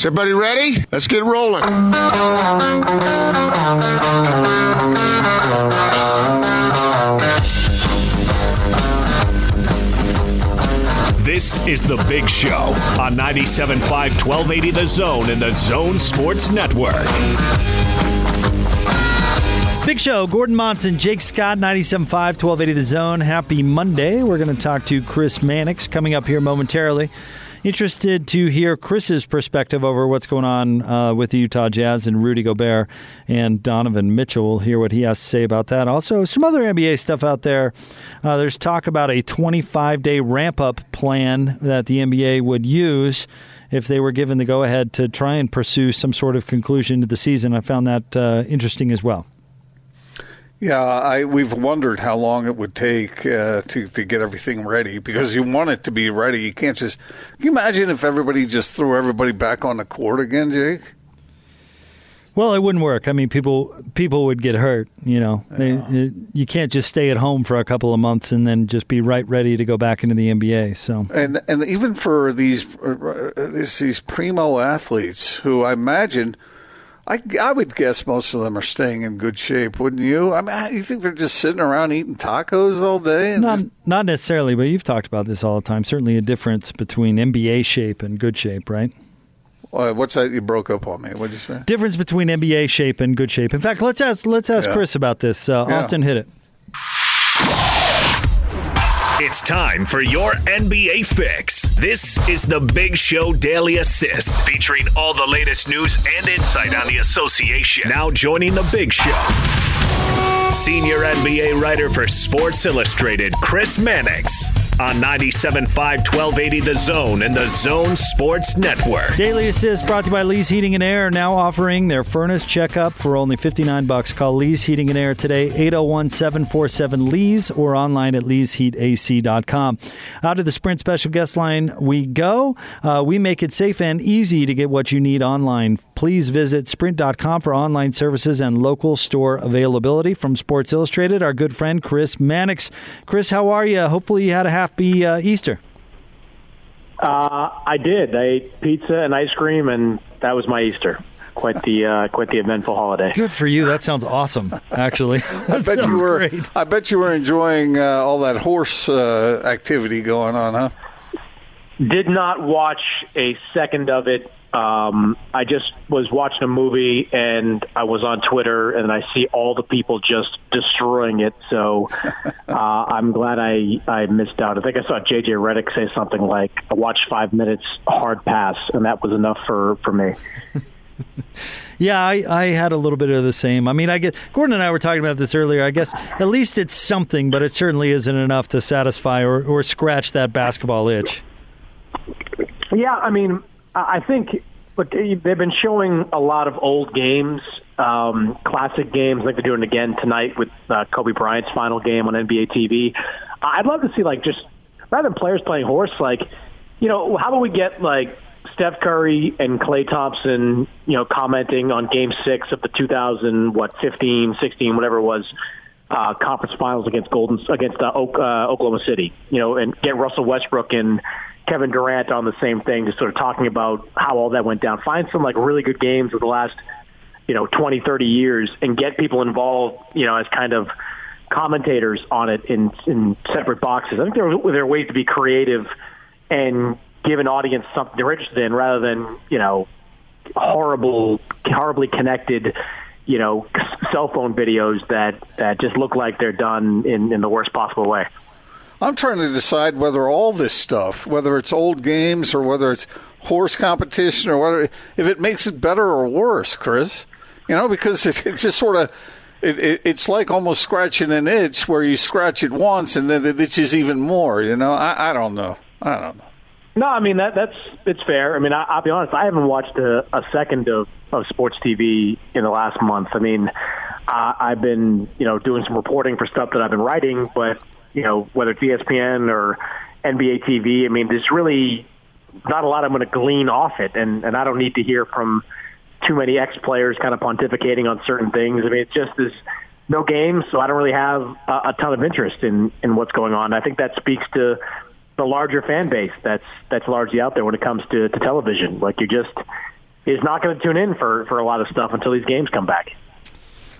Is everybody ready? Let's get rolling. This is The Big Show on 97.5 1280 The Zone and The Zone Sports Network. Big Show, Gordon Monson, Jake Scott, 97.5, 1280 The Zone. Happy Monday. We're going to talk to Chris Mannix coming up here momentarily. Interested to hear Chris's perspective over what's going on uh, with the Utah Jazz and Rudy Gobert and Donovan Mitchell. We'll hear what he has to say about that. Also, some other NBA stuff out there. Uh, there's talk about a 25 day ramp up plan that the NBA would use if they were given the go ahead to try and pursue some sort of conclusion to the season. I found that uh, interesting as well. Yeah, I we've wondered how long it would take uh, to to get everything ready because you want it to be ready. You can't just. Can you imagine if everybody just threw everybody back on the court again, Jake? Well, it wouldn't work. I mean, people people would get hurt. You know, yeah. they, it, you can't just stay at home for a couple of months and then just be right ready to go back into the NBA. So, and and even for these uh, these primo athletes who I imagine I, I would guess most of them are staying in good shape, wouldn't you? I mean, you think they're just sitting around eating tacos all day? not, just... not necessarily, but you've talked about this all the time. Certainly a difference between NBA shape and good shape, right? what's that? You broke up on me. What'd you say? Difference between NBA shape and good shape. In fact, let's ask let's ask yeah. Chris about this. Uh, yeah. Austin, hit it. It's time for your NBA fix. This is the Big Show Daily Assist, featuring all the latest news and insight on the association. Now joining the Big Show. Senior NBA writer for Sports Illustrated, Chris Mannix on 97.5 1280 The Zone and The Zone Sports Network. Daily Assist brought to you by Lee's Heating and Air, now offering their furnace checkup for only 59 bucks. Call Lee's Heating and Air today, 801-747-LEES or online at leesheatac.com. Out of the Sprint special guest line we go. Uh, we make it safe and easy to get what you need online. Please visit sprint.com for online services and local store availability. From Sports Illustrated, our good friend Chris Mannix. Chris, how are you? Hopefully you had a happy uh, Easter. Uh, I did. I ate pizza and ice cream, and that was my Easter. Quite the uh, quite the eventful holiday. Good for you. That sounds awesome. Actually, I bet you were. Great. I bet you were enjoying uh, all that horse uh, activity going on, huh? Did not watch a second of it. Um, I just was watching a movie and I was on Twitter and I see all the people just destroying it. So uh, I'm glad I, I missed out. I think I saw JJ Redick say something like, I watched five minutes hard pass and that was enough for, for me. Yeah, I, I had a little bit of the same. I mean, I get Gordon and I were talking about this earlier. I guess at least it's something, but it certainly isn't enough to satisfy or, or scratch that basketball itch. Yeah, I mean, I think look, they've been showing a lot of old games, um, classic games. like they're doing again tonight with uh, Kobe Bryant's final game on NBA TV. I'd love to see like just rather than players playing horse, like you know, how about we get like Steph Curry and Klay Thompson, you know, commenting on Game Six of the 2000 what 15, 16, whatever it was. Uh, conference finals against Golden against uh, Oak, uh, Oklahoma City, you know, and get Russell Westbrook and Kevin Durant on the same thing, just sort of talking about how all that went down. Find some like really good games of the last, you know, 20, 30 years and get people involved, you know, as kind of commentators on it in, in separate boxes. I think there, there are ways to be creative and give an audience something they're interested in rather than, you know, horrible, horribly connected, you know, cell phone videos that, that just look like they're done in, in the worst possible way. I'm trying to decide whether all this stuff, whether it's old games or whether it's horse competition or whether if it makes it better or worse, Chris. You know, because it, just sort of it, it, it's like almost scratching an itch where you scratch it once and then it itches even more. You know, I, I don't know. I don't know. No, I mean that that's it's fair. I mean, I, I'll be honest. I haven't watched a, a second of, of sports TV in the last month. I mean, uh, I've been you know doing some reporting for stuff that I've been writing, but you know, whether it's ESPN or NBA TV. I mean, there's really not a lot I'm going to glean off it, and and I don't need to hear from too many ex players kind of pontificating on certain things. I mean, it's just this no games, so I don't really have a, a ton of interest in in what's going on. I think that speaks to the larger fan base that's that's largely out there when it comes to, to television. Like you just is not going to tune in for for a lot of stuff until these games come back.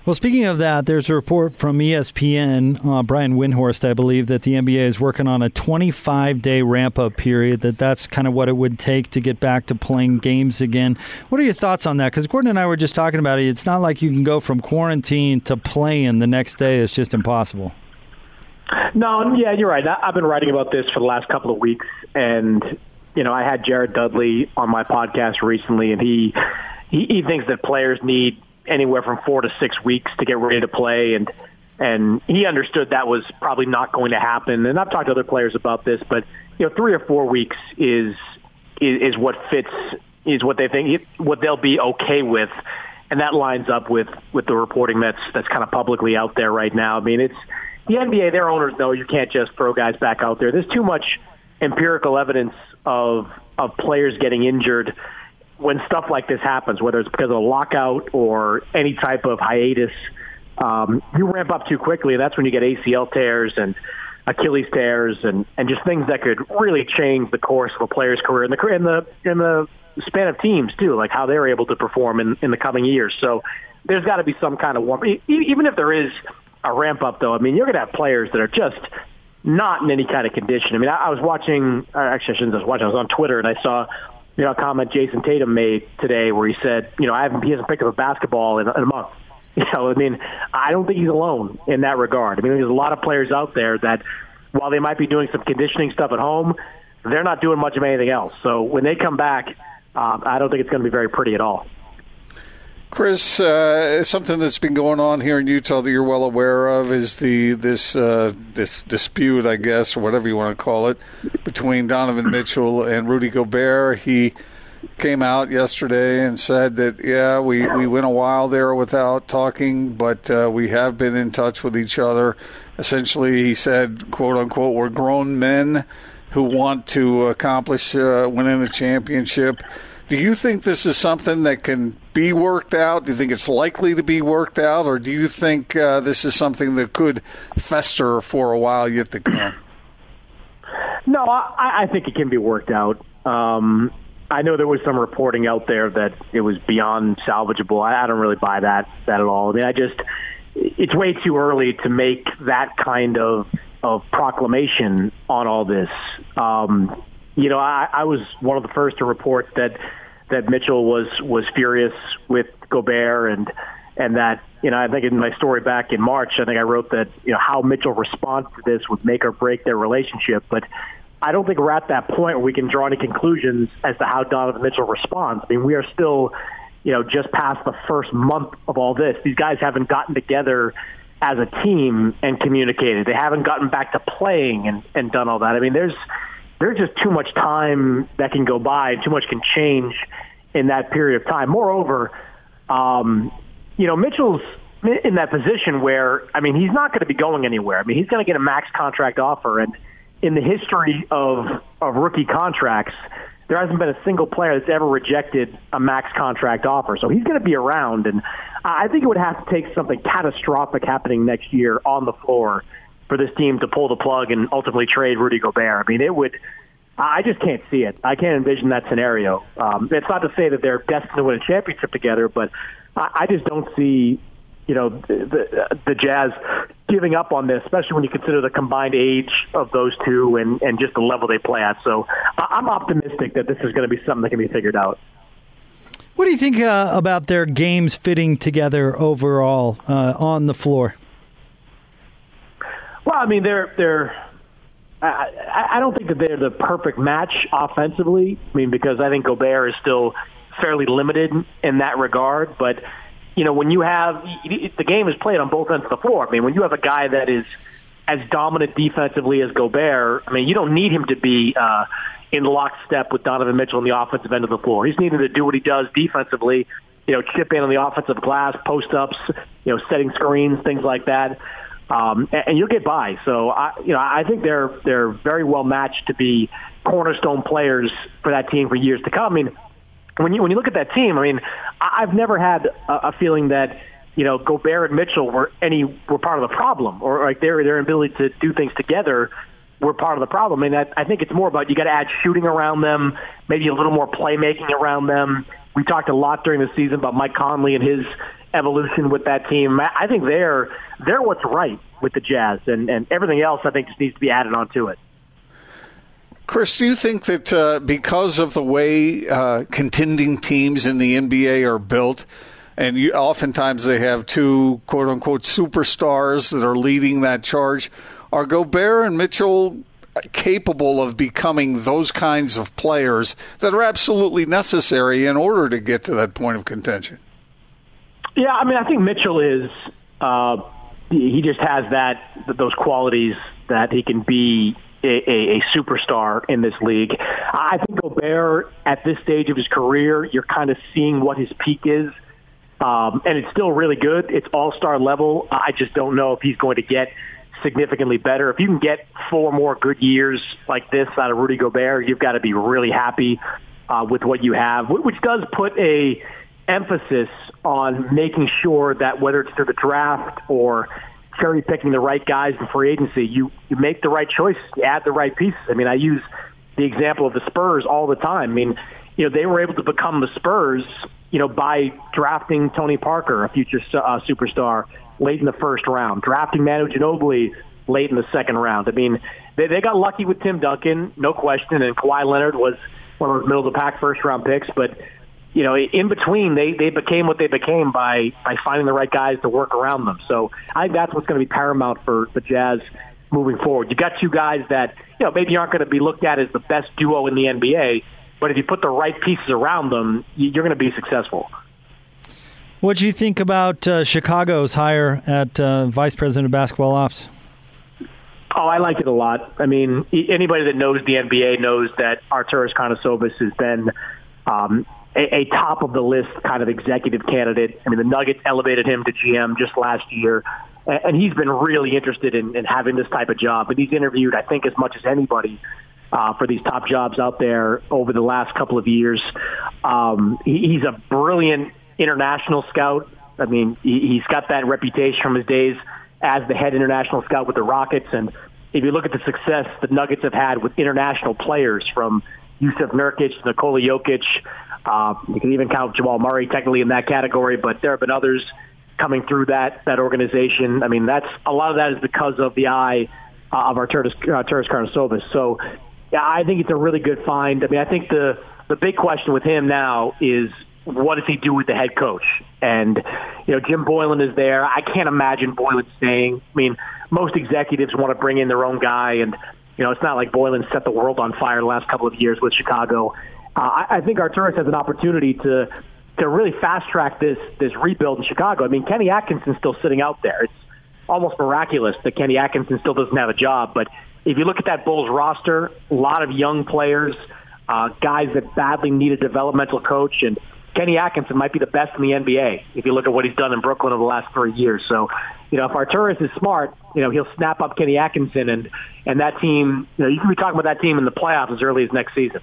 Well, speaking of that, there's a report from ESPN, uh, Brian Windhorst, I believe, that the NBA is working on a 25 day ramp up period, that that's kind of what it would take to get back to playing games again. What are your thoughts on that? Because Gordon and I were just talking about it. It's not like you can go from quarantine to playing the next day, it's just impossible. No, yeah, you're right. I've been writing about this for the last couple of weeks, and you know, I had Jared Dudley on my podcast recently, and he he, he thinks that players need anywhere from four to six weeks to get ready to play, and and he understood that was probably not going to happen. And I've talked to other players about this, but you know, three or four weeks is is, is what fits is what they think what they'll be okay with, and that lines up with with the reporting that's that's kind of publicly out there right now. I mean, it's the NBA. Their owners know you can't just throw guys back out there. There's too much empirical evidence of of players getting injured when stuff like this happens, whether it's because of a lockout or any type of hiatus, um, you ramp up too quickly, and that's when you get ACL tears and Achilles tears and, and just things that could really change the course of a player's career and the in the in the span of teams too, like how they're able to perform in, in the coming years. So there's got to be some kind of warm. Even if there is a ramp up, though, I mean, you're going to have players that are just not in any kind of condition. I mean, I, I was watching. Actually, I shouldn't just watch. I was on Twitter and I saw you know, a comment Jayson Tatum made today where he said, you know, I haven't, he hasn't picked up a basketball in, in a month. You know, I mean, I don't think he's alone in that regard. I mean, there's a lot of players out there that, while they might be doing some conditioning stuff at home, they're not doing much of anything else. So when they come back, um, I don't think it's going to be very pretty at all. Chris, uh, something that's been going on here in Utah that you're well aware of is the this uh, this dispute, I guess, or whatever you want to call it, between Donovan Mitchell and Rudy Gobert. He came out yesterday and said that yeah, we we went a while there without talking, but uh, we have been in touch with each other. Essentially, he said, "quote unquote," we're grown men who want to accomplish uh, winning a championship. Do you think this is something that can be worked out? Do you think it's likely to be worked out, or do you think uh, this is something that could fester for a while yet to come? No, I, I think it can be worked out. Um, I know there was some reporting out there that it was beyond salvageable. I, I don't really buy that that at all. I mean, I just it's way too early to make that kind of of proclamation on all this. Um, you know, I, I was one of the first to report that that Mitchell was was furious with Gobert and and that you know I think in my story back in March I think I wrote that you know how Mitchell responds to this would make or break their relationship, but I don't think we're at that point where we can draw any conclusions as to how Donovan Mitchell responds. I mean, we are still you know just past the first month of all this. These guys haven't gotten together as a team and communicated. They haven't gotten back to playing and, and done all that. I mean, there's there's just too much time that can go by, and too much can change in that period of time. Moreover, um, you know, Mitchell's in that position where, I mean, he's not going to be going anywhere. I mean, he's going to get a max contract offer. And in the history of, of rookie contracts, there hasn't been a single player that's ever rejected a max contract offer. So he's going to be around. And I think it would have to take something catastrophic happening next year on the floor for this team to pull the plug and ultimately trade Rudy Gobert. I mean, it would. I just can't see it. I can't envision that scenario. Um, it's not to say that they're destined to win a championship together, but I, I just don't see, you know, the, the Jazz giving up on this, especially when you consider the combined age of those two and, and just the level they play at. So I'm optimistic that this is going to be something that can be figured out. What do you think uh, about their games fitting together overall uh, on the floor? Well, I mean, they're they're. I, I don't think that they're the perfect match offensively. I mean, because I think Gobert is still fairly limited in that regard. But you know, when you have the game is played on both ends of the floor. I mean, when you have a guy that is as dominant defensively as Gobert, I mean, you don't need him to be uh, in lockstep with Donovan Mitchell on the offensive end of the floor. He's needing to do what he does defensively. You know, chip in on the offensive glass, post ups, you know, setting screens, things like that um, and, and you'll get by. So I, you know, I think they're they're very well matched to be cornerstone players for that team for years to come. I mean, when you when you look at that team, I mean, I, I've never had a, a feeling that you know Gobert and Mitchell were any were part of the problem, or like their their ability to do things together were part of the problem. I mean, I, I think it's more about you got to add shooting around them, maybe a little more playmaking around them, we talked a lot during the season about Mike Conley and his evolution with that team. I think they're they're what's right with the Jazz, and and everything else I think just needs to be added onto it. Chris, do you think that uh, because of the way uh, contending teams in the NBA are built, and you, oftentimes they have two quote unquote superstars that are leading that charge, are Gobert and Mitchell capable of becoming those kinds of players that are absolutely necessary in order to get to that point of contention? Yeah, I mean, I think Mitchell is. Uh, he just has that those qualities that he can be a, a, superstar in this league. I think Gobert, at this stage of his career, you're kind of seeing what his peak is. Um, and it's still really good. It's all-star level. I just don't know if he's going to get significantly better. If you can get four more good years like this out of Rudy Gobert, you've got to be really happy uh, with what you have, which does put a emphasis on making sure that whether it's through the draft or cherry picking the right guys in free agency, you you make the right choices, you add the right pieces. I mean, I use the example of the Spurs all the time. I mean, you know, they were able to become the Spurs, you know, by drafting Tony Parker, a future uh, superstar, late in the first round, drafting Manu Ginobili late in the second round. I mean, they they got lucky with Tim Duncan, no question, and Kawhi Leonard was one of those middle of the pack first round picks, but you know, in between, they they became what they became by by finding the right guys to work around them. So I think that's what's going to be paramount for the Jazz moving forward. You've got two guys that you know maybe aren't going to be looked at as the best duo in the NBA, but if you put the right pieces around them, you're going to be successful. What do you think about uh, Chicago's hire at uh, vice president of basketball ops? Oh, I like it a lot. I mean, anybody that knows the NBA knows that Arturas Karnisovas has been um, a, a top of the list kind of executive candidate. I mean, the Nuggets elevated him to GM just last year, and he's been really interested in, in having this type of job. And he's interviewed, I think, as much as anybody uh, for these top jobs out there over the last couple of years. Um, he, he's a brilliant international scout. I mean, he, he's got that reputation from his days as the head international scout with the Rockets. And if you look at the success the Nuggets have had with international players from Jusuf Nurkic, Nikola Jokic, uh, you can even count Jamal Murray technically in that category, but there have been others coming through that that organization. I mean, that's a lot of that is because of the eye uh, of Arturas uh, Karnisovas. So, yeah, I think it's a really good find. I mean, I think the the big question with him now is what does he do with the head coach? And you know, Jim Boylen is there. I can't imagine Boylen staying. I mean, most executives want to bring in their own guy, and you know, it's not like Boylen set the world on fire the last couple of years with Chicago. Uh, I, I think Arturas has an opportunity to to really fast track this this rebuild in Chicago. I mean, Kenny Atkinson's still sitting out there. It's almost miraculous that Kenny Atkinson still doesn't have a job. But if you look at that Bulls roster, a lot of young players, uh, guys that badly need a developmental coach, and Kenny Atkinson might be the best in the NBA if you look at what he's done in Brooklyn over the last three years. So, you know, if Arturas is smart, you know, he'll snap up Kenny Atkinson and and that team. You know, you can be talking about that team in the playoffs as early as next season.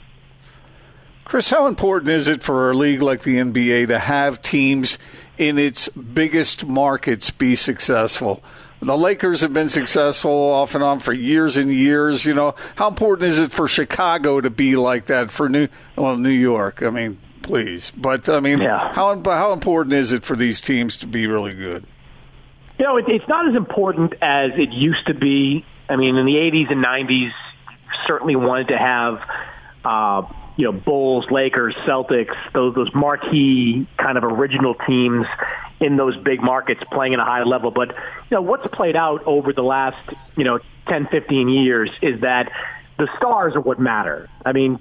Chris, how important is it for a league like the NBA to have teams in its biggest markets be successful? The Lakers have been successful off and on for years and years. You know, how important is it for Chicago to be like that for New well New York? I mean, please, but I mean, yeah. how how important is it for these teams to be really good? You know, it, it's not as important as it used to be. I mean, in the '80s and '90s, certainly wanted to have. Uh, you know, Bulls, Lakers, Celtics, those those marquee kind of original teams in those big markets playing at a high level. But, you know, what's played out over the last, you know, 10, 15 years is that the stars are what matter. I mean,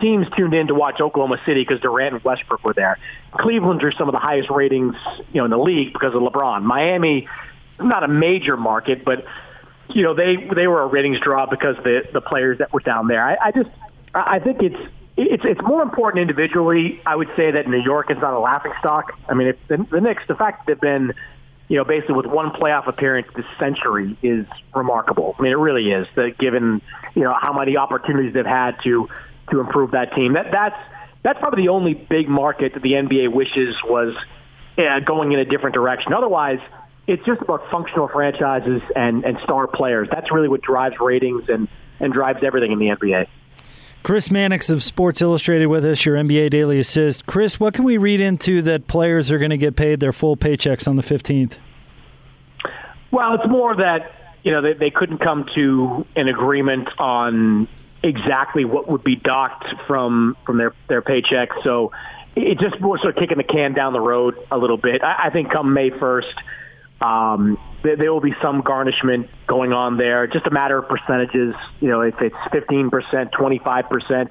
teams tuned in to watch Oklahoma City because Durant and Westbrook were there. Cleveland drew some of the highest ratings, you know, in the league because of LeBron. Miami, not a major market, but you know, they they were a ratings draw because the the players that were down there. I, I just I think it's it's it's more important individually. I would say that New York is not a laughing stock. I mean, the, the Knicks, the fact that they've been, you know, basically with one playoff appearance this century is remarkable. I mean, it really is. That given you know how many opportunities they've had to to improve that team. That that's that's probably the only big market that the NBA wishes was uh, going in a different direction. Otherwise, it's just about functional franchises and and star players. That's really what drives ratings and and drives everything in the NBA. Chris Mannix of Sports Illustrated with us, your NBA Daily Assist. Chris, what can we read into that players are going to get paid their full paychecks on the 15th? Well, it's more that you know they, they couldn't come to an agreement on exactly what would be docked from from their their paycheck. So it just more sort of kicking the can down the road a little bit. I, I think come May first, um, there, there will be some garnishment going on there. Just a matter of percentages. You know, if it's fifteen percent, twenty five percent.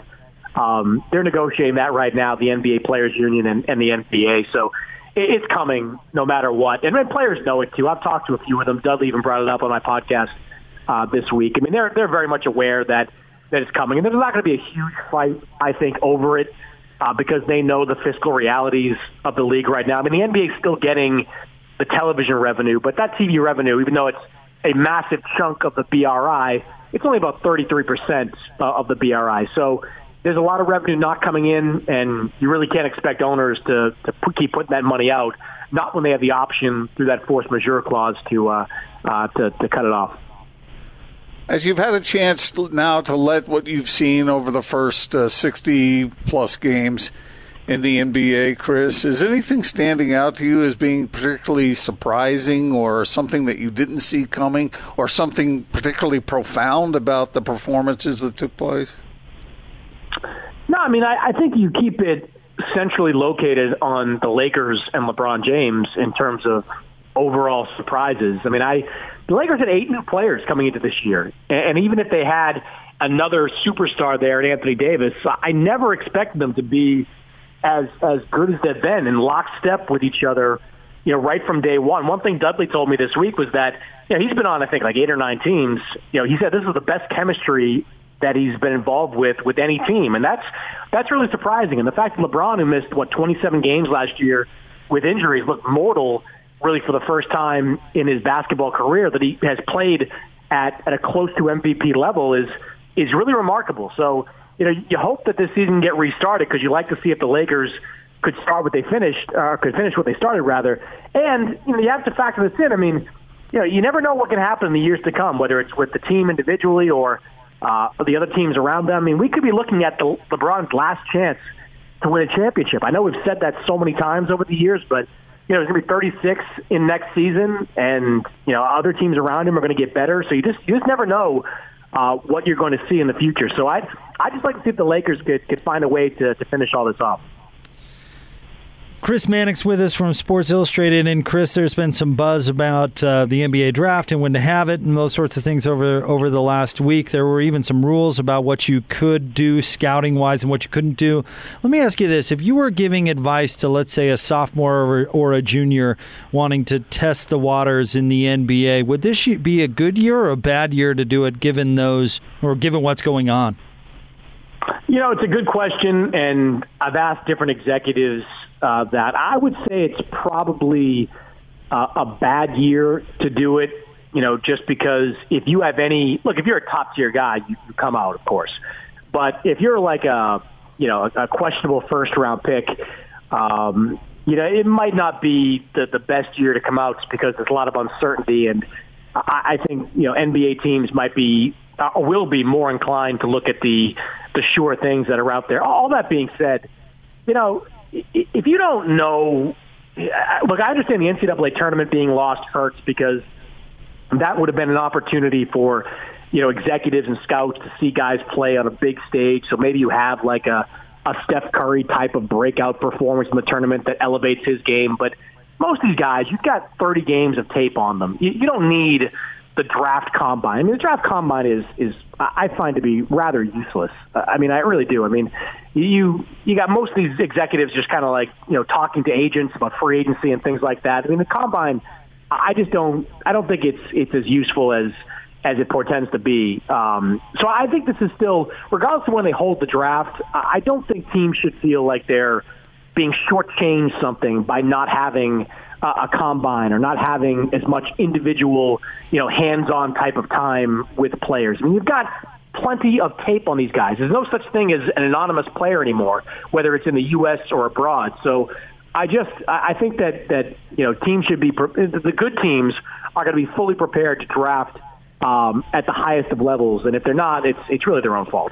Um, they're negotiating that right now, the NBA Players Union and, and the NBA. So it, it's coming no matter what. And then players know it too. I've talked to a few of them. Dudley even brought it up on my podcast uh, this week. I mean, they're they're very much aware that that it's coming, and there's not going to be a huge fight, I think, over it uh, because they know the fiscal realities of the league right now. I mean, the NBA is still getting the television revenue, but that TV revenue, even though it's a massive chunk of the BRI, it's only about 33% uh, of the BRI. So there's a lot of revenue not coming in, and you really can't expect owners to, to put, keep putting that money out, not when they have the option through that force majeure clause to, uh, uh, to, to cut it off. As you've had a chance now to let what you've seen over the first uh, 60 plus games in the NBA, Chris, is anything standing out to you as being particularly surprising or something that you didn't see coming or something particularly profound about the performances that took place? No, I mean, I, I think you keep it centrally located on the Lakers and LeBron James in terms of overall surprises. I mean, I the Lakers had eight new players coming into this year, and even if they had another superstar there, at Anthony Davis, I never expected them to be as as good as they've been in lockstep with each other. You know, right from day one. One thing Dudley told me this week was that you know he's been on I think like eight or nine teams. You know, he said this is the best chemistry that he's been involved with with any team, and that's that's really surprising. And the fact that LeBron, who missed what 27 games last year with injuries, looked mortal really for the first time in his basketball career that he has played at, at a close to MVP level is is really remarkable. So, you know, you hope that this season get restarted because you like to see if the Lakers could start what they finished, or uh, could finish what they started rather. And you know, you have to factor this in. I mean, you know, you never know what can happen in the years to come, whether it's with the team individually or uh, the other teams around them. I mean, we could be looking at the LeBron's last chance to win a championship. I know we've said that so many times over the years, but you know, he's going to be 36 in next season, and you know, other teams around him are going to get better. So you just you just never know uh, what you're going to see in the future. So I I just like to see if the Lakers could could find a way to to finish all this off. Chris Mannix with us from Sports Illustrated. And Chris, there's been some buzz about uh, the NBA draft and when to have it and those sorts of things over over the last week. There were even some rules about what you could do scouting wise and what you couldn't do. Let me ask you this: If you were giving advice to, let's say, a sophomore or, or a junior wanting to test the waters in the NBA, would this be a good year or a bad year to do it, given those or given what's going on? You know, it's a good question, and I've asked different executives uh, that. I would say it's probably uh, a bad year to do it. You know, just because if you have any look, if you're a top tier guy, you, you come out, of course. But if you're like a you know a, a questionable first round pick, um, you know it might not be the the best year to come out because there's a lot of uncertainty, and I, I think you know NBA teams might be uh, will be more inclined to look at the the sure things that are out there. All that being said, you know, if you don't know, look, I understand the NCAA tournament being lost hurts because that would have been an opportunity for you know executives and scouts to see guys play on a big stage. So maybe you have like a a Steph Curry type of breakout performance in the tournament that elevates his game. But most of these guys, you've got 30 games of tape on them. You, you don't need the draft combine. I mean, the draft combine is is I find to be rather useless. I mean, I really do. I mean, you you got most of these executives just kind of like you know talking to agents about free agency and things like that. I mean, the combine, I just don't I don't think it's it's as useful as as it portends to be. Um, so I think this is still, regardless of when they hold the draft, I don't think teams should feel like they're being shortchanged something by not having a combine or not having as much individual, you know, hands-on type of time with players. I mean, you've got plenty of tape on these guys. There's no such thing as an anonymous player anymore, whether it's in the U.S. or abroad. So I just I think that that you know teams should be the good teams are going to be fully prepared to draft um, at the highest of levels, and if they're not, it's it's really their own fault.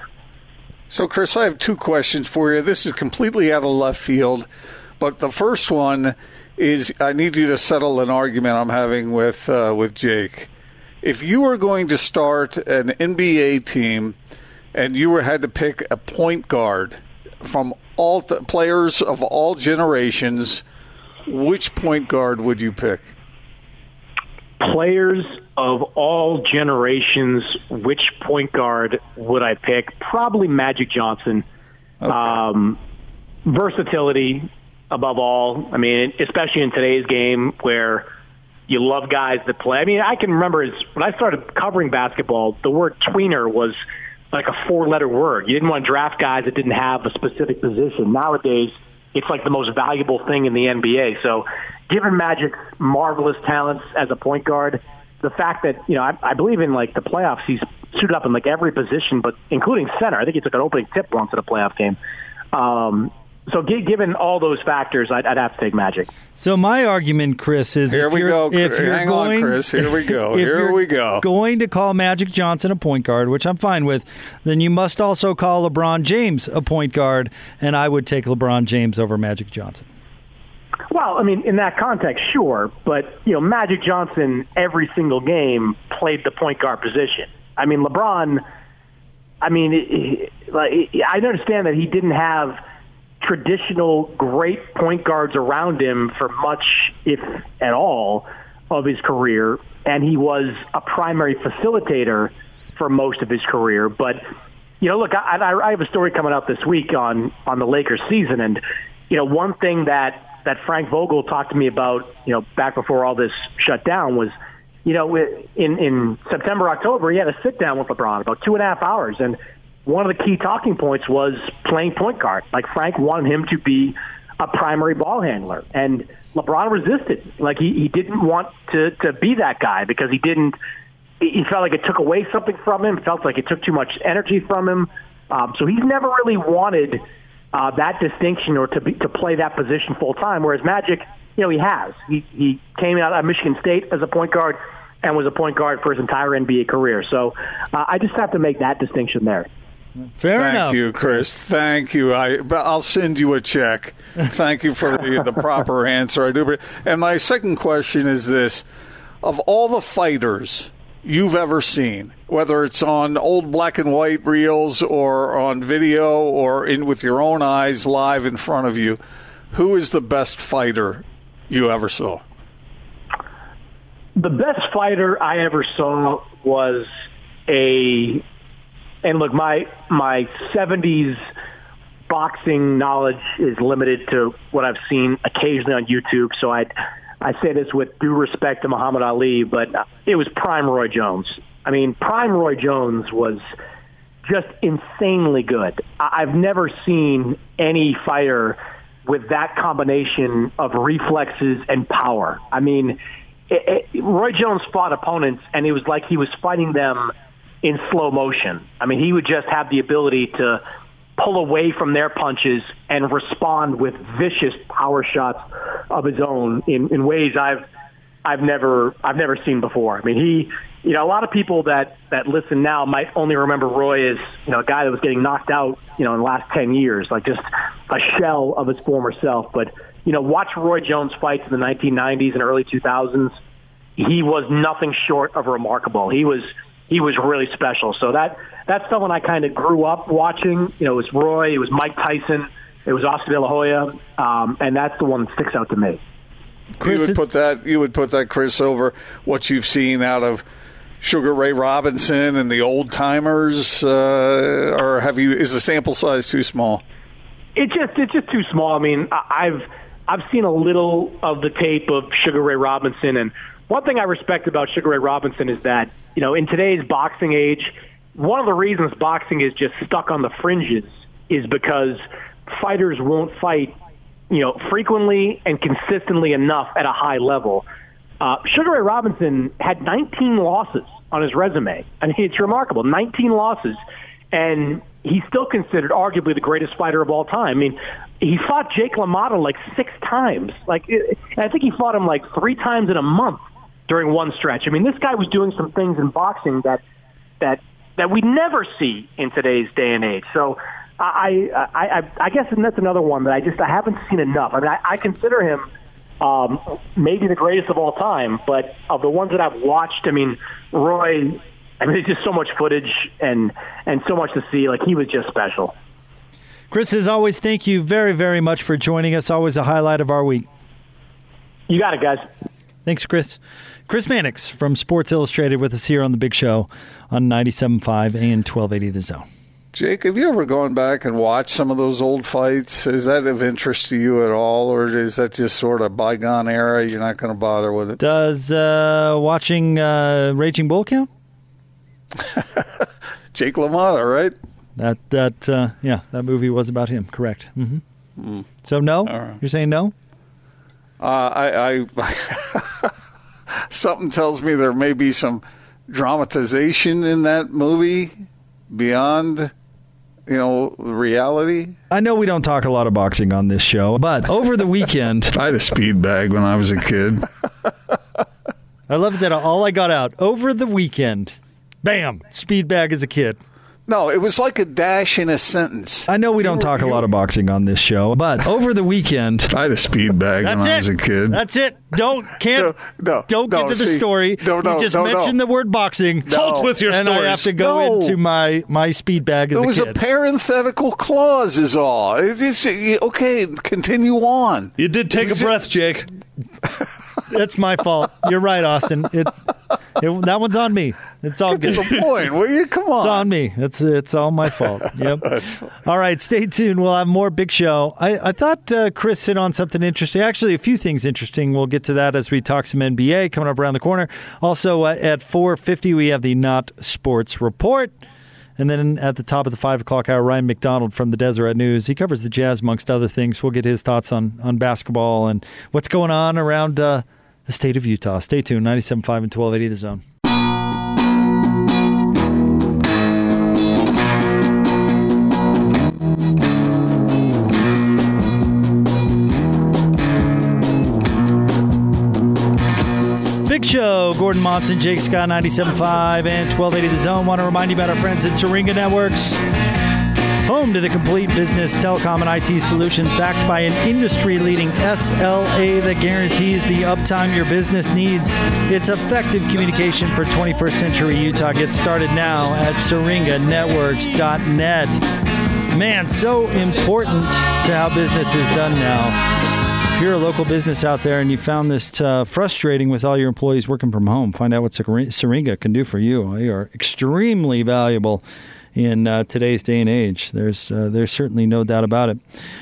So, Chris, I have two questions for you. This is completely out of left field, but the first one is I need you to settle an argument I'm having with uh, with Jake. If you were going to start an NBA team and you were had to pick a point guard from all t- players of all generations, which point guard would you pick? Players of all generations, which point guard would I pick? Probably Magic Johnson. Okay. Um, versatility above all. I mean, especially in today's game where you love guys that play. I mean, I can remember as, when I started covering basketball, the word tweener was like a four-letter word. You didn't want to draft guys that didn't have a specific position. Nowadays, it's like the most valuable thing in the NBA. So, given Magic's marvelous talents as a point guard, the fact that you know I, I believe in like the playoffs, he's suited up in like every position, but including center. I think he took an opening tip once in a playoff game. Um, so, gi- given all those factors, I'd, I'd have to take Magic. So my argument, Chris, is Here if we you're, go. If you're Hang on, Chris. Here we go. if Here you're we go. Going to call Magic Johnson a point guard, which I'm fine with, then you must also call LeBron James a point guard, and I would take LeBron James over Magic Johnson. Well, I mean, in that context, sure, but you know, Magic Johnson every single game played the point guard position. I mean, LeBron. I mean, it- it- like I understand that he didn't have traditional great point guards around him for much, if at all, of his career, and he was a primary facilitator for most of his career. But you know, look, I, I I have a story coming out this week on on the Lakers season, and you know, one thing that that Frank Vogel talked to me about, you know, back before all this shut down was, you know, in in September October, he had a sit down with LeBron about two and a half hours, and one of the key talking points was playing point guard. Like Frank wanted him to be a primary ball handler, and LeBron resisted. Like he, he didn't want to to be that guy because he didn't. He felt like it took away something from him. Felt like it took too much energy from him. Um, so he's never really wanted uh, that distinction or to be, to play that position full time. Whereas Magic, you know, he has. He he came out of Michigan State as a point guard and was a point guard for his entire NBA career. So uh, I just have to make that distinction there. Fair Thank enough. you, Chris. Thank you. I, but I'll send you a check. Thank you for the, the proper answer. I do. And my second question is this: Of all the fighters you've ever seen, whether it's on old black and white reels or on video or in with your own eyes live in front of you, who is the best fighter you ever saw? The best fighter I ever saw was a, and look, my my '70s boxing knowledge is limited to what I've seen occasionally on YouTube. So I, I say this with due respect to Muhammad Ali, but it was prime Roy Jones. I mean, prime Roy Jones was just insanely good. I've never seen any fighter with that combination of reflexes and power. I mean, it, it, Roy Jones fought opponents, and it was like he was fighting them in slow motion. I mean, he would just have the ability to pull away from their punches and respond with vicious power shots of his own in, in ways I've I've never I've never seen before. I mean, he you know a lot of people that that listen now might only remember Roy as you know a guy that was getting knocked out you know in the last ten years, like just a shell of his former self. But you know, watch Roy Jones fights in the 1990s and early 2000s. He was nothing short of remarkable. He was he was really special. So that that's someone I kind of grew up watching. You know, it was Roy, it was Mike Tyson, it was Oscar De La Hoya, um, and that's the one that sticks out to me. Chris, you would put that you would put that Chris over what you've seen out of Sugar Ray Robinson and the old timers, uh, or have you? Is the sample size too small? It just it's just too small. I mean, I- I've I've seen a little of the tape of Sugar Ray Robinson, and one thing I respect about Sugar Ray Robinson is that you know in today's boxing age, one of the reasons boxing is just stuck on the fringes is because fighters won't fight you know frequently and consistently enough at a high level. Uh, Sugar Ray Robinson had 19 losses on his resume. I mean, it's remarkable. 19 losses, and he's still considered arguably the greatest fighter of all time. I mean, he fought Jake LaMotta like six times. Like, I think he fought him like three times in a month during one stretch. I mean, this guy was doing some things in boxing that that that we never see in today's day and age. So I, I, I, I guess that's another one that I just I haven't seen enough. I mean, I, I consider him um, maybe the greatest of all time, but of the ones that I've watched, I mean, Roy. I mean, there's just so much footage and and so much to see. Like he was just special. Chris, as always, thank you very, very much for joining us. Always a highlight of our week. You got it, guys. Thanks, Chris. Chris Mannix from Sports Illustrated with us here on the Big Show on 97.5 and 1280 The Zone. Jake, have you ever gone back and watched some of those old fights? Is that of interest to you at all, or is that just sort of bygone era? You're not going to bother with it? Does uh, watching uh, Raging Bull count? Jake LaMotta, right? That that uh, yeah, that movie was about him. Correct. Mm-hmm. Mm. So no, right. you're saying no. Uh, I, I something tells me there may be some dramatization in that movie beyond you know, reality. I know we don't talk a lot of boxing on this show, but over the weekend, I had a speed bag when I was a kid. I love that all I got out over the weekend, bam, speed bag as a kid. No, it was like a dash in a sentence. I know we don't talk a lot of boxing on this show, but over the weekend, I had a speed bag when it. I was a kid. That's it. Don't can't no, no, don't no, get to see, the story. No, no, you just no, mentioned no. the word boxing. Hold with your and stories. I have to go No. into my my speed bag as It was a a parenthetical clause, is all. It's, it's- okay, continue on. You did take a breath, Jake. That's my fault. You're right, Austin. It, it that one's on me. It's all To good. the point, will you? Come on. It's on me. It's it's all my fault. Yep. all right, stay tuned. We'll have more big show. I, I thought uh, Chris hit on something interesting. Actually, a few things interesting. We'll get to that as we talk some NBA coming up around the corner. Also uh, at 4:50 we have the Not Sports Report. And then at the top of the five o'clock hour, Ryan McDonald from the Deseret News. He covers the Jazz amongst other things. We'll get his thoughts on on basketball and what's going on around uh, the state of Utah. Stay tuned. 97.5 and 1280 The Zone. Big Show, Gordon Monson, Jake Scott, 97.5 and 1280 The Zone. Want to remind you about our friends at Syringa Networks. Home to the complete business telecom and IT solutions backed by an industry leading SLA that guarantees the uptime your business needs. It's effective communication for 21st century Utah. Get started now at syringanetworks.net. Man, so important to how business is done now. If you're a local business out there and you found this uh, frustrating with all your employees working from home, find out what Syringa can do for you. They are extremely valuable in uh, today's day and age. There's uh, there's certainly no doubt about it.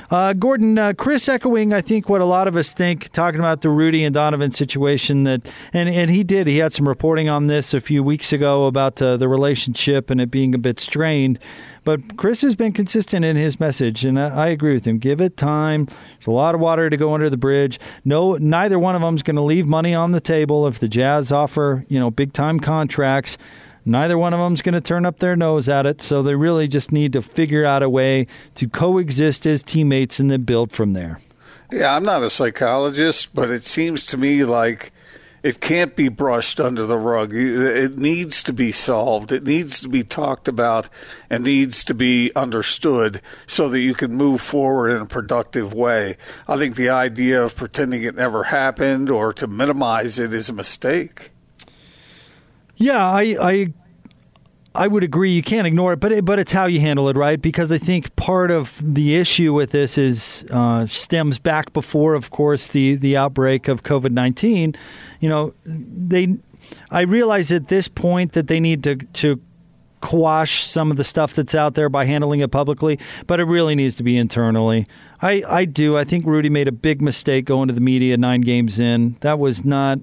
Uh, Gordon, uh, Chris, echoing I think what a lot of us think, talking about the Rudy and Donovan situation that, and and he did. He had some reporting on this a few weeks ago about uh, the relationship and it being a bit strained. But Chris has been consistent in his message, and I, agree with him. Give it time. There's a lot of water to go under the bridge. No, neither one of them is going to leave money on the table if the Jazz offer, you know, big time contracts. Neither one of them is going to turn up their nose at it. So they really just need to figure out a way to coexist as teammates and then build from there. Yeah, I'm not a psychologist, but it seems to me like it can't be brushed under the rug. It needs to be solved. It needs to be talked about and needs to be understood so that you can move forward in a productive way. I think the idea of pretending it never happened or to minimize it is a mistake. Yeah, I, I I would agree. You can't ignore it, but it, but it's how you handle it, right? Because I think part of the issue with this is uh, stems back before, of course, the the outbreak of COVID nineteen. You know, they. I realize at this point that they need to to quash some of the stuff that's out there by handling it publicly, but it really needs to be internally. I I do. I think Rudy made a big mistake going to the media nine games in. That was not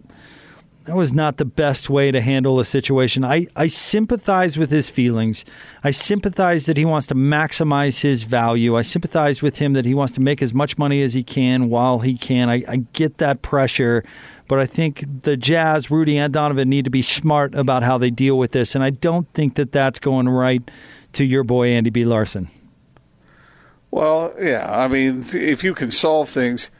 that was not the best way to handle a situation. I, I sympathize with his feelings. I sympathize that he wants to maximize his value. I sympathize with him that he wants to make as much money as he can while he can. I, I get that pressure, but I think the Jazz, Rudy, and Donovan need to be smart about how they deal with this. And I don't think that that's going right to your boy, Andy B. Larsen. Well, yeah. I mean, if you can solve things,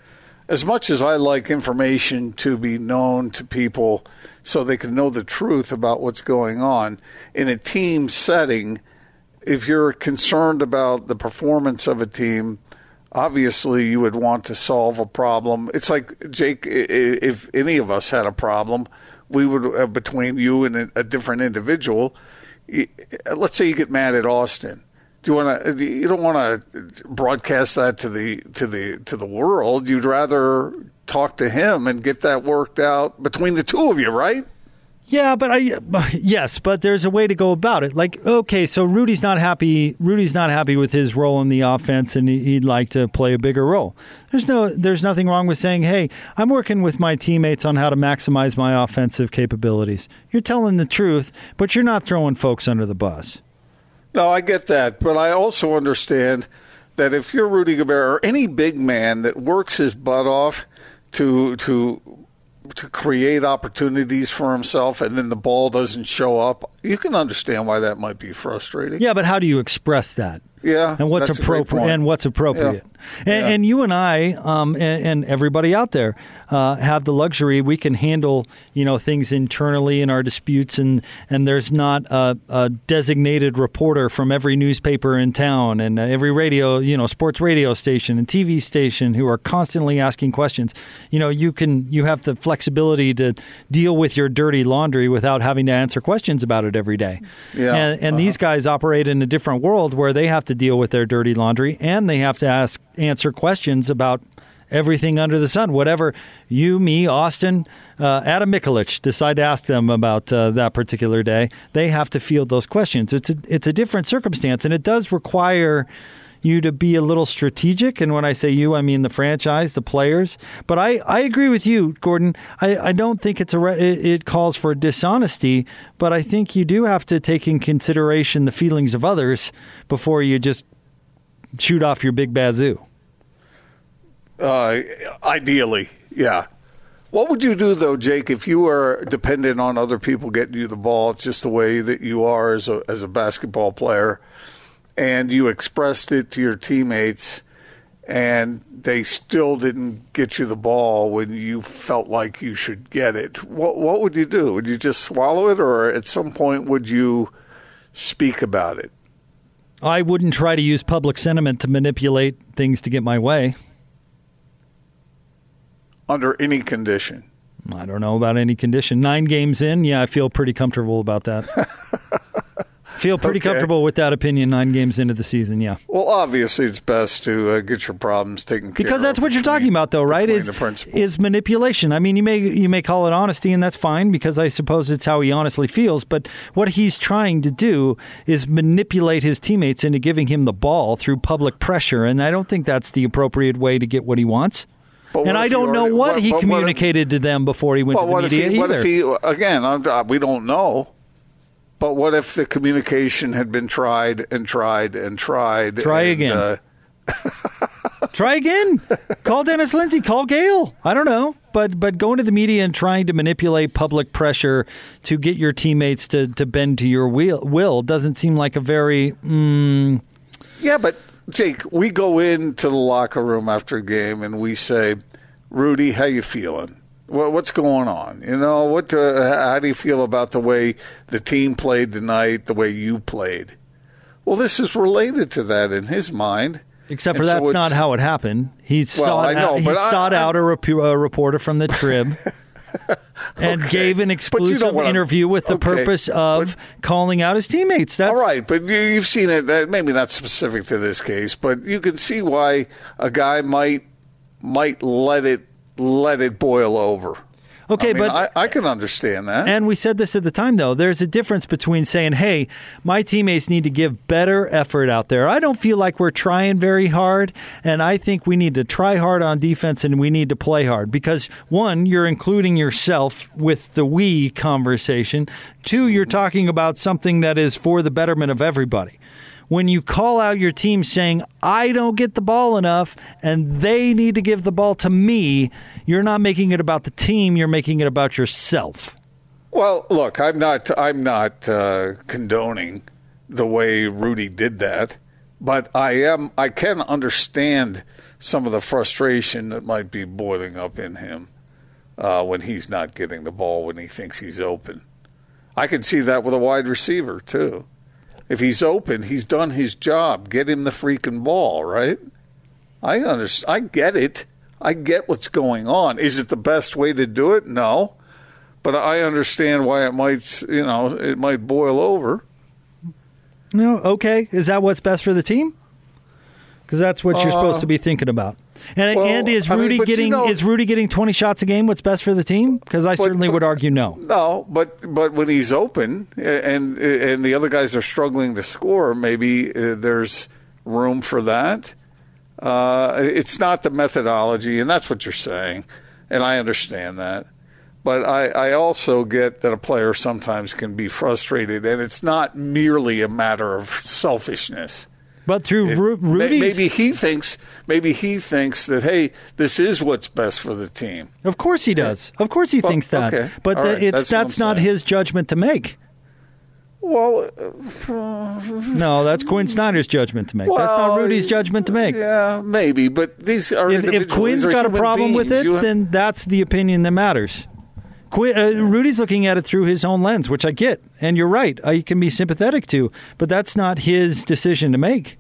as much as I like information to be known to people so they can know the truth about what's going on in a team setting, if you're concerned about the performance of a team, obviously you would want to solve a problem. It's like Jake, if any of us had a problem, we would uh, between you and a different individual. Let's say you get mad at Austin. Do you want to? You don't want to broadcast that to the to the to the world. You'd rather talk to him and get that worked out between the two of you, right? Yeah, but I yes, but there's a way to go about it. Like, okay, so Rudy's not happy. Rudy's not happy with his role in the offense, and he- he'd like to play a bigger role. There's no, there's nothing wrong with saying, "Hey, I'm working with my teammates on how to maximize my offensive capabilities." You're telling the truth, but you're not throwing folks under the bus. No, I get that, but I also understand that if you're Rudy Gobert or any big man that works his butt off to to to create opportunities for himself and then the ball doesn't show up, you can understand why that might be frustrating. Yeah, but how do you express that? Yeah, and what's that's a great appropriate and what's appropriate. And, Yeah. and you and I, um, and, and everybody out there, uh, have the luxury. We can handle, you know, things internally in our disputes, and and there's not a, a designated reporter from every newspaper in town and every radio, you know, sports radio station and TV station who are constantly asking questions. You know, you can you have the flexibility to deal with your dirty laundry without having to answer questions about it every day. Yeah. And, and these guys operate in a different world where they have to deal with their dirty laundry and they have to ask answer questions about everything under the sun. Whatever you, me, Austin, uh, Adam Mikulich decide to ask them about uh, that particular day, they have to field those questions. It's a, it's a different circumstance, and it does require you to be a little strategic. And when I say you, I mean the franchise, the players. But I, I agree with you, Gordon. I, I don't think it's a re- it, calls for dishonesty, but I think you do have to take in consideration the feelings of others before you just shoot off your big bazoo. Uh, ideally, yeah. What would you do though, Jake, if you were dependent on other people getting you the ball, just the way that you are as a as a basketball player, and you expressed it to your teammates, and they still didn't get you the ball when you felt like you should get it? What what would you do? Would you just swallow it, or at some point would you speak about it? I wouldn't try to use public sentiment to manipulate things to get my way. Under any condition. I don't know about any condition. Nine games in, yeah, I feel pretty comfortable about that. feel pretty Okay. comfortable with that opinion nine games into the season, yeah. Well, obviously, it's best to uh, get your problems taken care of. Because that's what you're talking about, though, right? Is is manipulation. I mean, you may you may call it honesty, and that's fine because I suppose it's how he honestly feels. But what he's trying to do is manipulate his teammates into giving him the ball through public pressure, and I don't think that's the appropriate way to get what he wants. And I don't know what, what- he but what if- communicated to them before he went Well, to the media he, what either. if he again? I'm, uh, we don't know. But what if the communication had been tried and tried and tried? Try and, again. uh, Try again. call Dennis Lindsay. Call Gail. I don't know, but but going to the media and trying to manipulate public pressure to get your teammates to to bend to your will, will doesn't seem like a very. Mm, yeah, but Jake, we go into the locker room after a game and we say, "Rudy, how you feeling? What, what's going on? You know, what? Uh, how do you feel about the way the team played tonight? The way you played?" Well, this is related to that in his mind. except for And so that's not how it happened. He sought I know, out, he but I- sought I- out a, repu- a reporter from the Trib. And Okay. gave an But you know exclusive what I'm- interview with the okay, purpose of calling out his teammates. That's All right, but you, you've seen it. Maybe not specific to this case, but you can see why a guy might might let it let it boil over. Okay, I mean, but I, I can understand that. And we said this at the time, though. There's a difference between saying, hey, my teammates need to give better effort out there. I don't feel like we're trying very hard, and I think we need to try hard on defense and we need to play hard. Because, one, you're including yourself with the we conversation. Two, you're talking about something that is for the betterment of everybody. When you call out your team saying, I don't get the ball enough and they need to give the ball to me, you're not making it about the team, you're making it about yourself. well, look, I'm not I'm not uh, condoning the way Rudy did that, but I am I can understand some of the frustration that might be boiling up in him uh, when he's not getting the ball when he thinks he's open. I can see that with a wide receiver too. If he's open, he's done his job. Get him the freaking ball, right? I understand. I get it. I get what's going on. Is it the best way to do it? No, but I understand why it might. You know, it might boil over. No, okay. Is that what's best for the team? Because that's what you're supposed to be uh, thinking about. And, well, and is I mean, Rudy you getting know- is Rudy getting 20 shots a game? What's best for the team? Because I certainly but- would argue no. No, but but when he's open and and the other guys are struggling to score, maybe uh, there's room for that. Uh, it's not the methodology, and that's what you're saying, and I understand that. But I, I also get that a player sometimes can be frustrated, and it's not merely a matter of selfishness. But through Ru- Rudy's, Maybe he thinks maybe he thinks that hey, this is what's best for the team. of course he does. Of course he Well, thinks that. okay. But the- right. it's That's that's not saying. his judgment to make. Well, No, that's Quin Snyder's judgment to make. that's not Rudy's judgment to make. Yeah, maybe, but these are if, if. Quin's got a problem with it, You- then that's the opinion that matters. Quin, uh, Rudy's looking at it through his own lens, which I get, and you're right. I can be sympathetic to, but that's not his decision to make.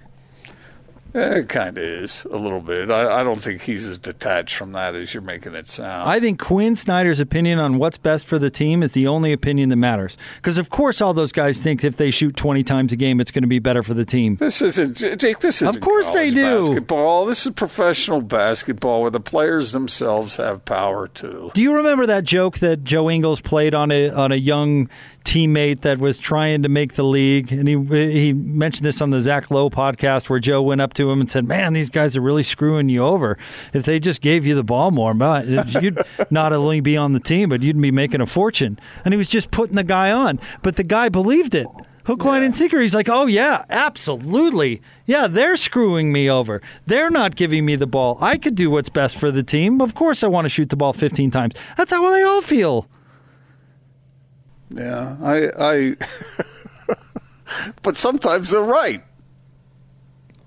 It kind of is a little bit. I, I don't think he's as detached from that as you're making it sound. I think Quin Snyder's opinion on what's best for the team is the only opinion that matters. Because of course, all those guys think if they shoot 20 times a game, it's going to be better for the team. this isn't Jake. This is Of course they do. Basketball. This is professional basketball where the players themselves have power too. Do you remember that joke that Joe Ingles played on a on a young teammate that was trying to make the league? And he he mentioned this on the Zach Lowe podcast where Joe went up to him and said, "Man, these guys are really screwing you over. If they just gave you the ball more, you'd not only be on the team, but you'd be making a fortune." And he was just putting the guy on, but the guy believed it. Hook, line, and sinker. He's like, oh, yeah, absolutely. Yeah, they're screwing me over. They're not giving me the ball. I could do what's best for the team. Of course, I want to shoot the ball 15 times. That's how they all feel. Yeah, I. I but sometimes they're right.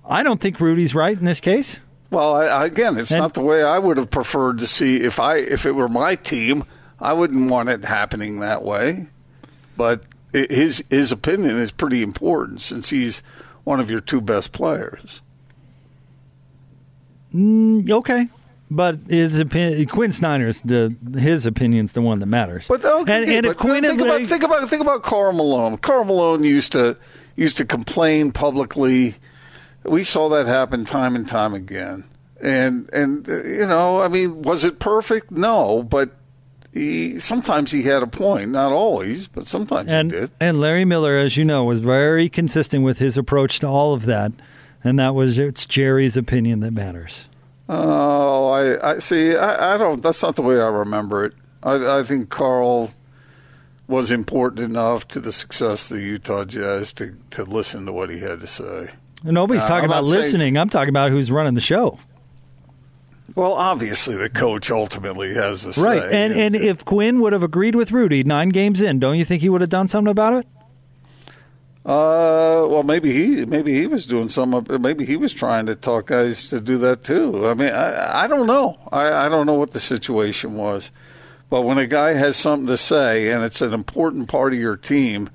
I don't think Rudy's right in this case. Well, I, again, it's And- not the way I would have preferred to see if I if it were my team. I wouldn't want it happening that way. But i his his opinion is pretty important since he's one of your two best players. Mm, okay. But his opinion, Quin Snyder's the his opinion's the one that matters. But okay, and, and if but uh, Quin think had- about think about think about Karl Malone. Karl Malone used to used to complain publicly. We saw that happen time and time again. And and uh, you know, I mean, was it perfect? No, but he sometimes he had a point. Not always, but sometimes and, he did. and Larry Miller, as you know, was very consistent with his approach to all of that. And that was it's Jerry's opinion that matters. Oh, I, I see. I, I don't. That's not the way I remember it. I, I think Karl was important enough to the success of the Utah Jazz to, to listen to what he had to say. Nobody's Uh, talking I'm about not saying- listening. I'm talking about who's running the show. Well, obviously, the coach ultimately has a say. Right. And and if Quin would have agreed with Rudy nine games in, don't you think he would have done something about it? uh, well, maybe he maybe he was doing some. Maybe he was trying to talk guys to do that too. I mean, I, I don't know. I, I don't know what the situation was, but when a guy has something to say and it's an important part of your team.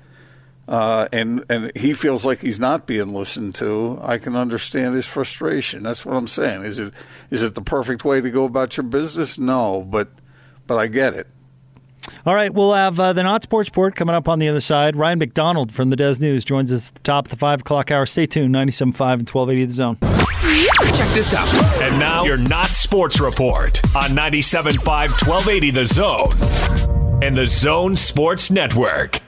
Uh, and and he feels like he's not being listened to. I can understand his frustration. That's what I'm saying. Is it is it the perfect way to go about your business? No, but but I get it. All right, we'll have uh, the Not Sports Report coming up on the other side. Ryan McDonald from the Des News joins us at the top of the 5 o'clock hour. Stay tuned, 97.5 and 1280 The Zone. Check this out. And now, your Not Sports Report on 97.5 1280 The Zone and The Zone Sports Network.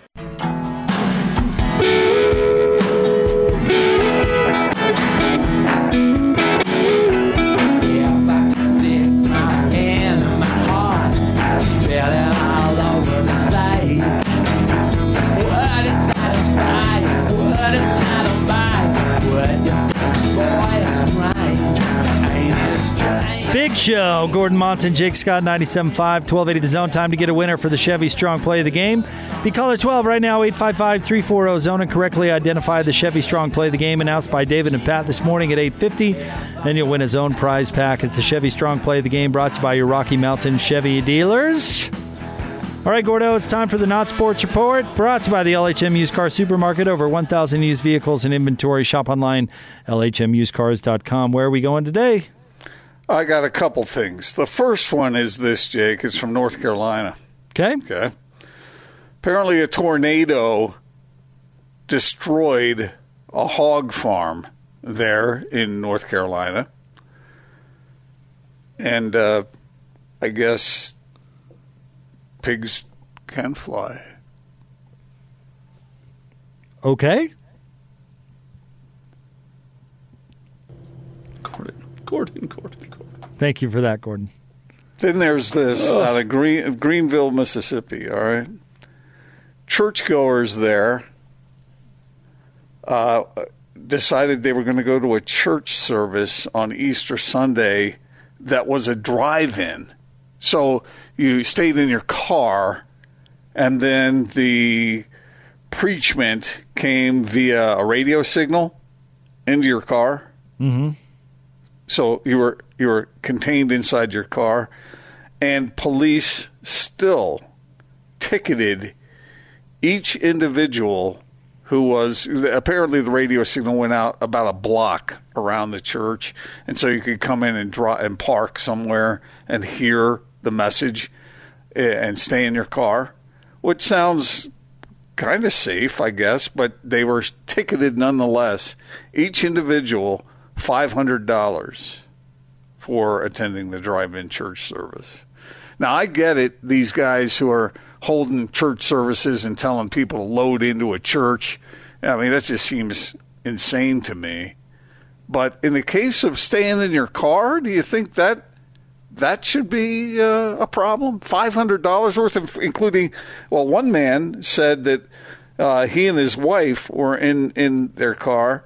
Big show. Gordon Monson, Jake Scott, 97.5, 1280 The Zone. Time to get a winner for the Chevy Strong Play of the Game. Be caller 12 right now, 855 340 Zone, and correctly identify the Chevy Strong Play of the Game announced by David and Pat this morning at 850. Then you'll win a Zone prize pack. It's the Chevy Strong Play of the Game brought to you by your Rocky Mountain Chevy dealers. All right, Gordo, it's time for the Not Sports Report, brought to you by the LHM Used Car Supermarket. Over 1,000 used vehicles in inventory. Shop online, lhmusedcars.com. Where are we going today? I got a couple things. The first one is this, Jake. It's from North Carolina. Okay. Okay. Apparently, a tornado destroyed a hog farm there in North Carolina. And uh, I guess pigs can fly. Okay. Gordon, Gordon, Gordon, Gordon. Thank you for that, Gordon. Then there's this out of Green, Greenville, Mississippi. All right, churchgoers there uh, decided they were going to go to a church service on Easter Sunday that was a drive-in. So you stayed in your car, and then the preachment came via a radio signal into your car. So you were you were contained inside your car, and police still ticketed each individual who was apparently the radio signal went out about a block around the church, and so you could come in and draw and park somewhere and hear the message eh, and stay in your car, which sounds kind of safe, I guess, but they were ticketed nonetheless. Each individual five hundred dollars for attending the drive-in church service. Now I get it; these guys who are holding church services and telling people to load into a church. I mean, that just seems insane to me. But in the case of staying in your car, do you think that that should be uh, a problem? Five hundred dollars worth of, including. Well, one man said that uh, he and his wife were in in their car,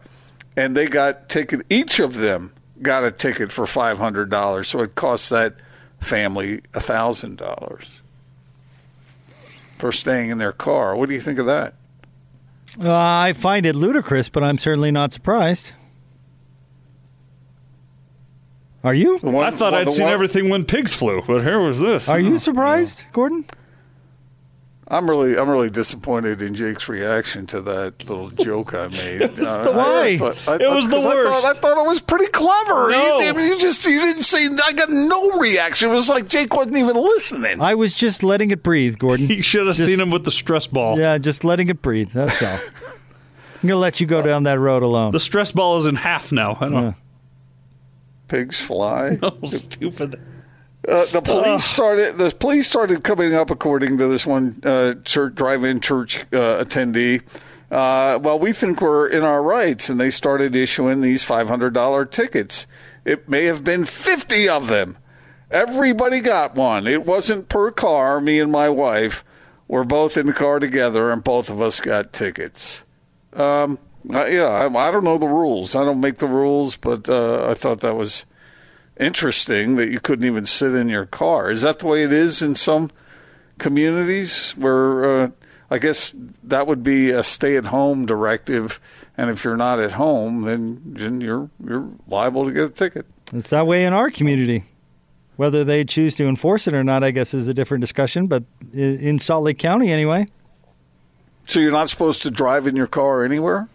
and they got taken Each of them got a ticket for five hundred dollars, so it cost that family a thousand dollars for staying in their car. What do you think of that? Uh, I find it ludicrous, but I'm certainly not surprised. Are you? One- I thought one- I'd seen one- everything when pigs flew, but here was this. Are you surprised, Gordon? I'm really, I'm really disappointed in Jake's reaction to that little joke I made. Uh, the Why? I thought- I- It was the 'cause I worst. thought, I thought it was pretty clever. No. You, I mean, you just, you didn't say. I got no reaction. It was like Jake wasn't even listening. I was just letting it breathe, Gordon. You should have Just- seen him with the stress ball. Yeah, just letting it breathe. That's all. I'm gonna let you go down that road alone. The stress ball is in half now. I don't Pigs fly. know. Stupid. Uh, the police started. The police started coming up, according to this one uh, church drive-in church uh, attendee. Uh, well, we think we're in our rights, and they started issuing these five hundred dollar tickets. It may have been fifty of them. Everybody got one. It wasn't per car. Me and my wife were both in the car together, and both of us got tickets. Um, yeah, I, I don't know the rules. I don't make the rules, but uh, I thought that was interesting that you couldn't even sit in your car. Is that the way it is in some communities where uh, I guess that would be a stay-at-home directive, and if you're not at home, then, then you're you're liable to get a ticket. It's that way in our community. Whether they choose to enforce it or not, I guess, is a different discussion. But in Salt Lake County, anyway. So you're not supposed to drive in your car anywhere.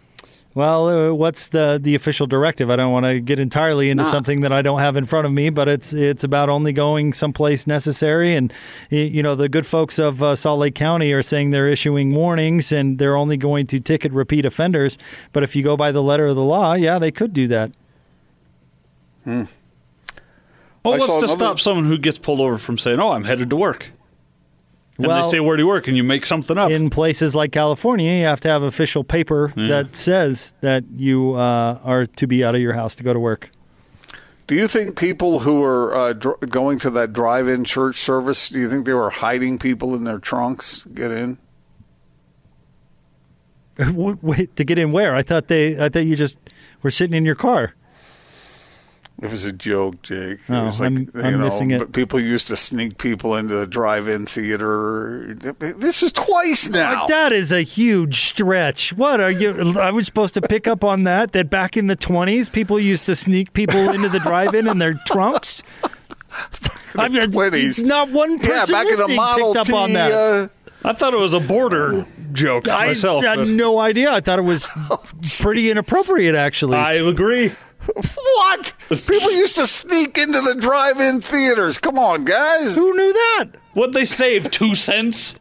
Well, uh, what's the the official directive? I don't want to get entirely into something that I don't have in front of me, but it's it's about only going someplace necessary. And you know, the good folks of uh, Salt Lake County are saying they're issuing warnings and they're only going to ticket repeat offenders. But if you go by the letter of the law, yeah, they could do that. Well, I what's to another- stop someone who gets pulled over from saying, "Oh, I'm headed to work"? And Well- they say, "Where do you work?" And you make something up. In places like California, you have to have official paper that says that you uh, are to be out of your house to go to work. Do you think people who were uh, dr- going to that drive-in church service? Do you think they were hiding people in their trunks to get in? Wait to get in where? I thought they. I thought you just were sitting in your car. It was a joke, Jake. It Oh, was like, I'm- you I'm know, missing it. but people used to sneak people into the drive-in theater. This is twice now. Like, that is a huge stretch. What are you? I was supposed to pick up on that. That back in the twenties, people used to sneak people into the drive-in in their trunks. I've got- twenties. Not one person Yeah, back in the listening Model picked T. up on that. Uh, I thought it was a border joke I myself. had but no idea. I thought it was pretty inappropriate, actually. I agree. What? People used to sneak into the drive-in theaters. Come on, guys. Who knew that? What'd they save? Two cents?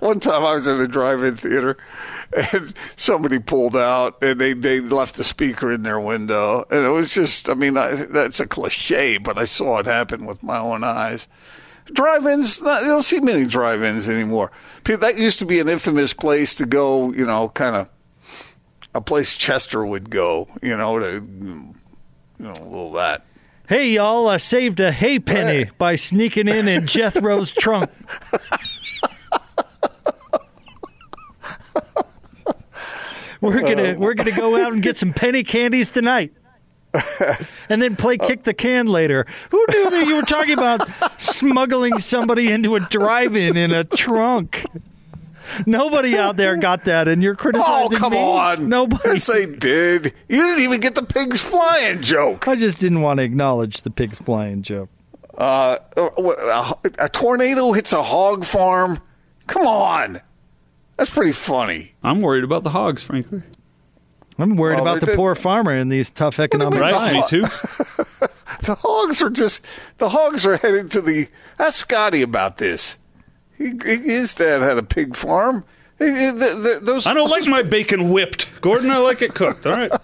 One time I was in a drive-in theater and somebody pulled out and they, they left the speaker in their window. And it was just, I mean, I, that's a cliche, but I saw it happen with my own eyes. Drive-ins, not, you don't see many drive-ins anymore. That used to be an infamous place to go, you know, kind of a place Chester would go, you know, to, you know, a little that. Hey, y'all, I saved a hay penny Hey. by sneaking in in Jethro's trunk. We're gonna um. we're gonna go out and get some penny candies tonight. and then play uh. kick the can later. Who knew that you were talking about smuggling somebody into a drive-in in a trunk? Nobody out there got that, and you're criticizing me. Oh, come me? on. Nobody. Yes, they did. You didn't even get the pigs flying joke. I just didn't want to acknowledge the pigs flying joke. Uh, a, a tornado hits a hog farm. Come on. That's pretty funny. I'm worried about the hogs, frankly. I'm worried Well, about the they're- poor farmer in these tough economic Right? times. Me too. The hogs are just, the hogs are headed to the, ask Scotty about this. He, his dad had a pig farm. He- he- the- the- Those, I don't like my bacon whipped. Gordon, I like it cooked. All right.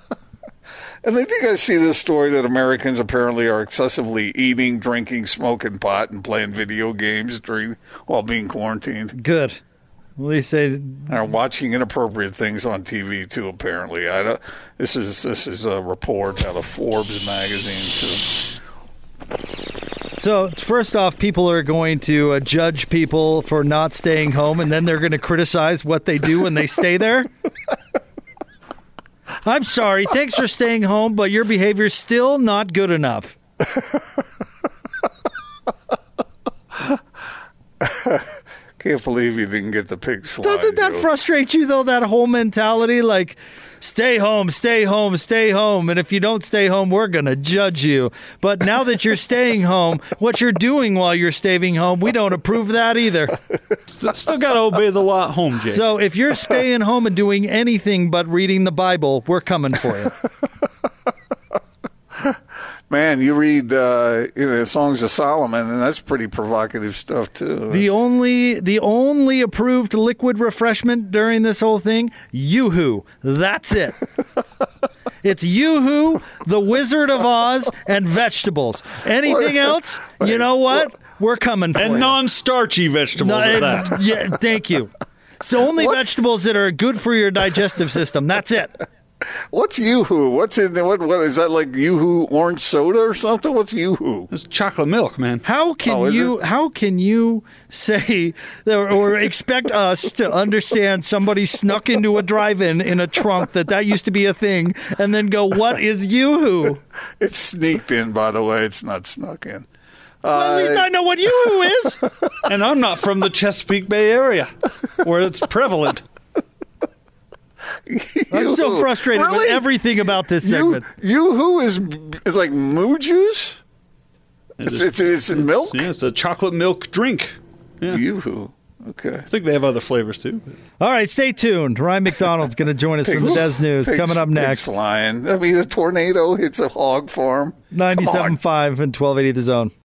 And I think I see this story that Americans apparently are excessively eating, drinking, smoking pot, and playing video games during while being quarantined. Good. At least they Are watching inappropriate things on TV too. Apparently, I don't. This is this is a report out of Forbes magazine too. So, first off, people are going to uh, judge people for not staying home, and then they're going to criticize what they do when they stay there. I'm sorry. Thanks for staying home, but your behavior's still not good enough. Can't believe you didn't get the pigs flying. Doesn't that joke. frustrate you, though, that whole mentality? Like, stay home, stay home, stay home. And if you don't stay home, we're going to judge you. But now that you're staying home, what you're doing while you're staying home, we don't approve that either. Still, still got to obey the law at home, Jake. So if you're staying home and doing anything but reading the Bible, we're coming for you. Man, you read uh, you know, Songs of Solomon, and that's pretty provocative stuff too. The only the only approved liquid refreshment during this whole thing, Yoo-hoo. That's it. It's Yoo-hoo, the Wizard of Oz, and vegetables. Anything else? You know what? We're coming for it. and you. non-starchy vegetables No, and- that. yeah, thank you. So only What's- vegetables that are good for your digestive system. That's it. What's Yoo-hoo? What's in what? What is that like? Yoo-hoo orange soda or something? What's Yoo-hoo? It's chocolate milk, man. How can Oh, you it? how can you say or, or expect us to understand somebody snuck into a drive-in in a trunk that that used to be a thing and then go what is yoo-hoo? It's sneaked in, by the way. It's not snuck in. Well, at least I know what yoo-hoo is. And I'm not from the Chesapeake Bay area, where it's prevalent. I'm so Yoo-hoo. frustrated with everything about this segment. Yoo-hoo is is like moo juice. It's it's, it's in milk. Yeah, it's a chocolate milk drink. Yeah. Yoo-hoo. Okay. I think they have other flavors too. All right, stay tuned. Ryan McDonald's going to join us from the Des News Pigs- coming up pigs next. Flying. I mean, a tornado hits a hog farm. Come on. 97.5 and 1280 The Zone.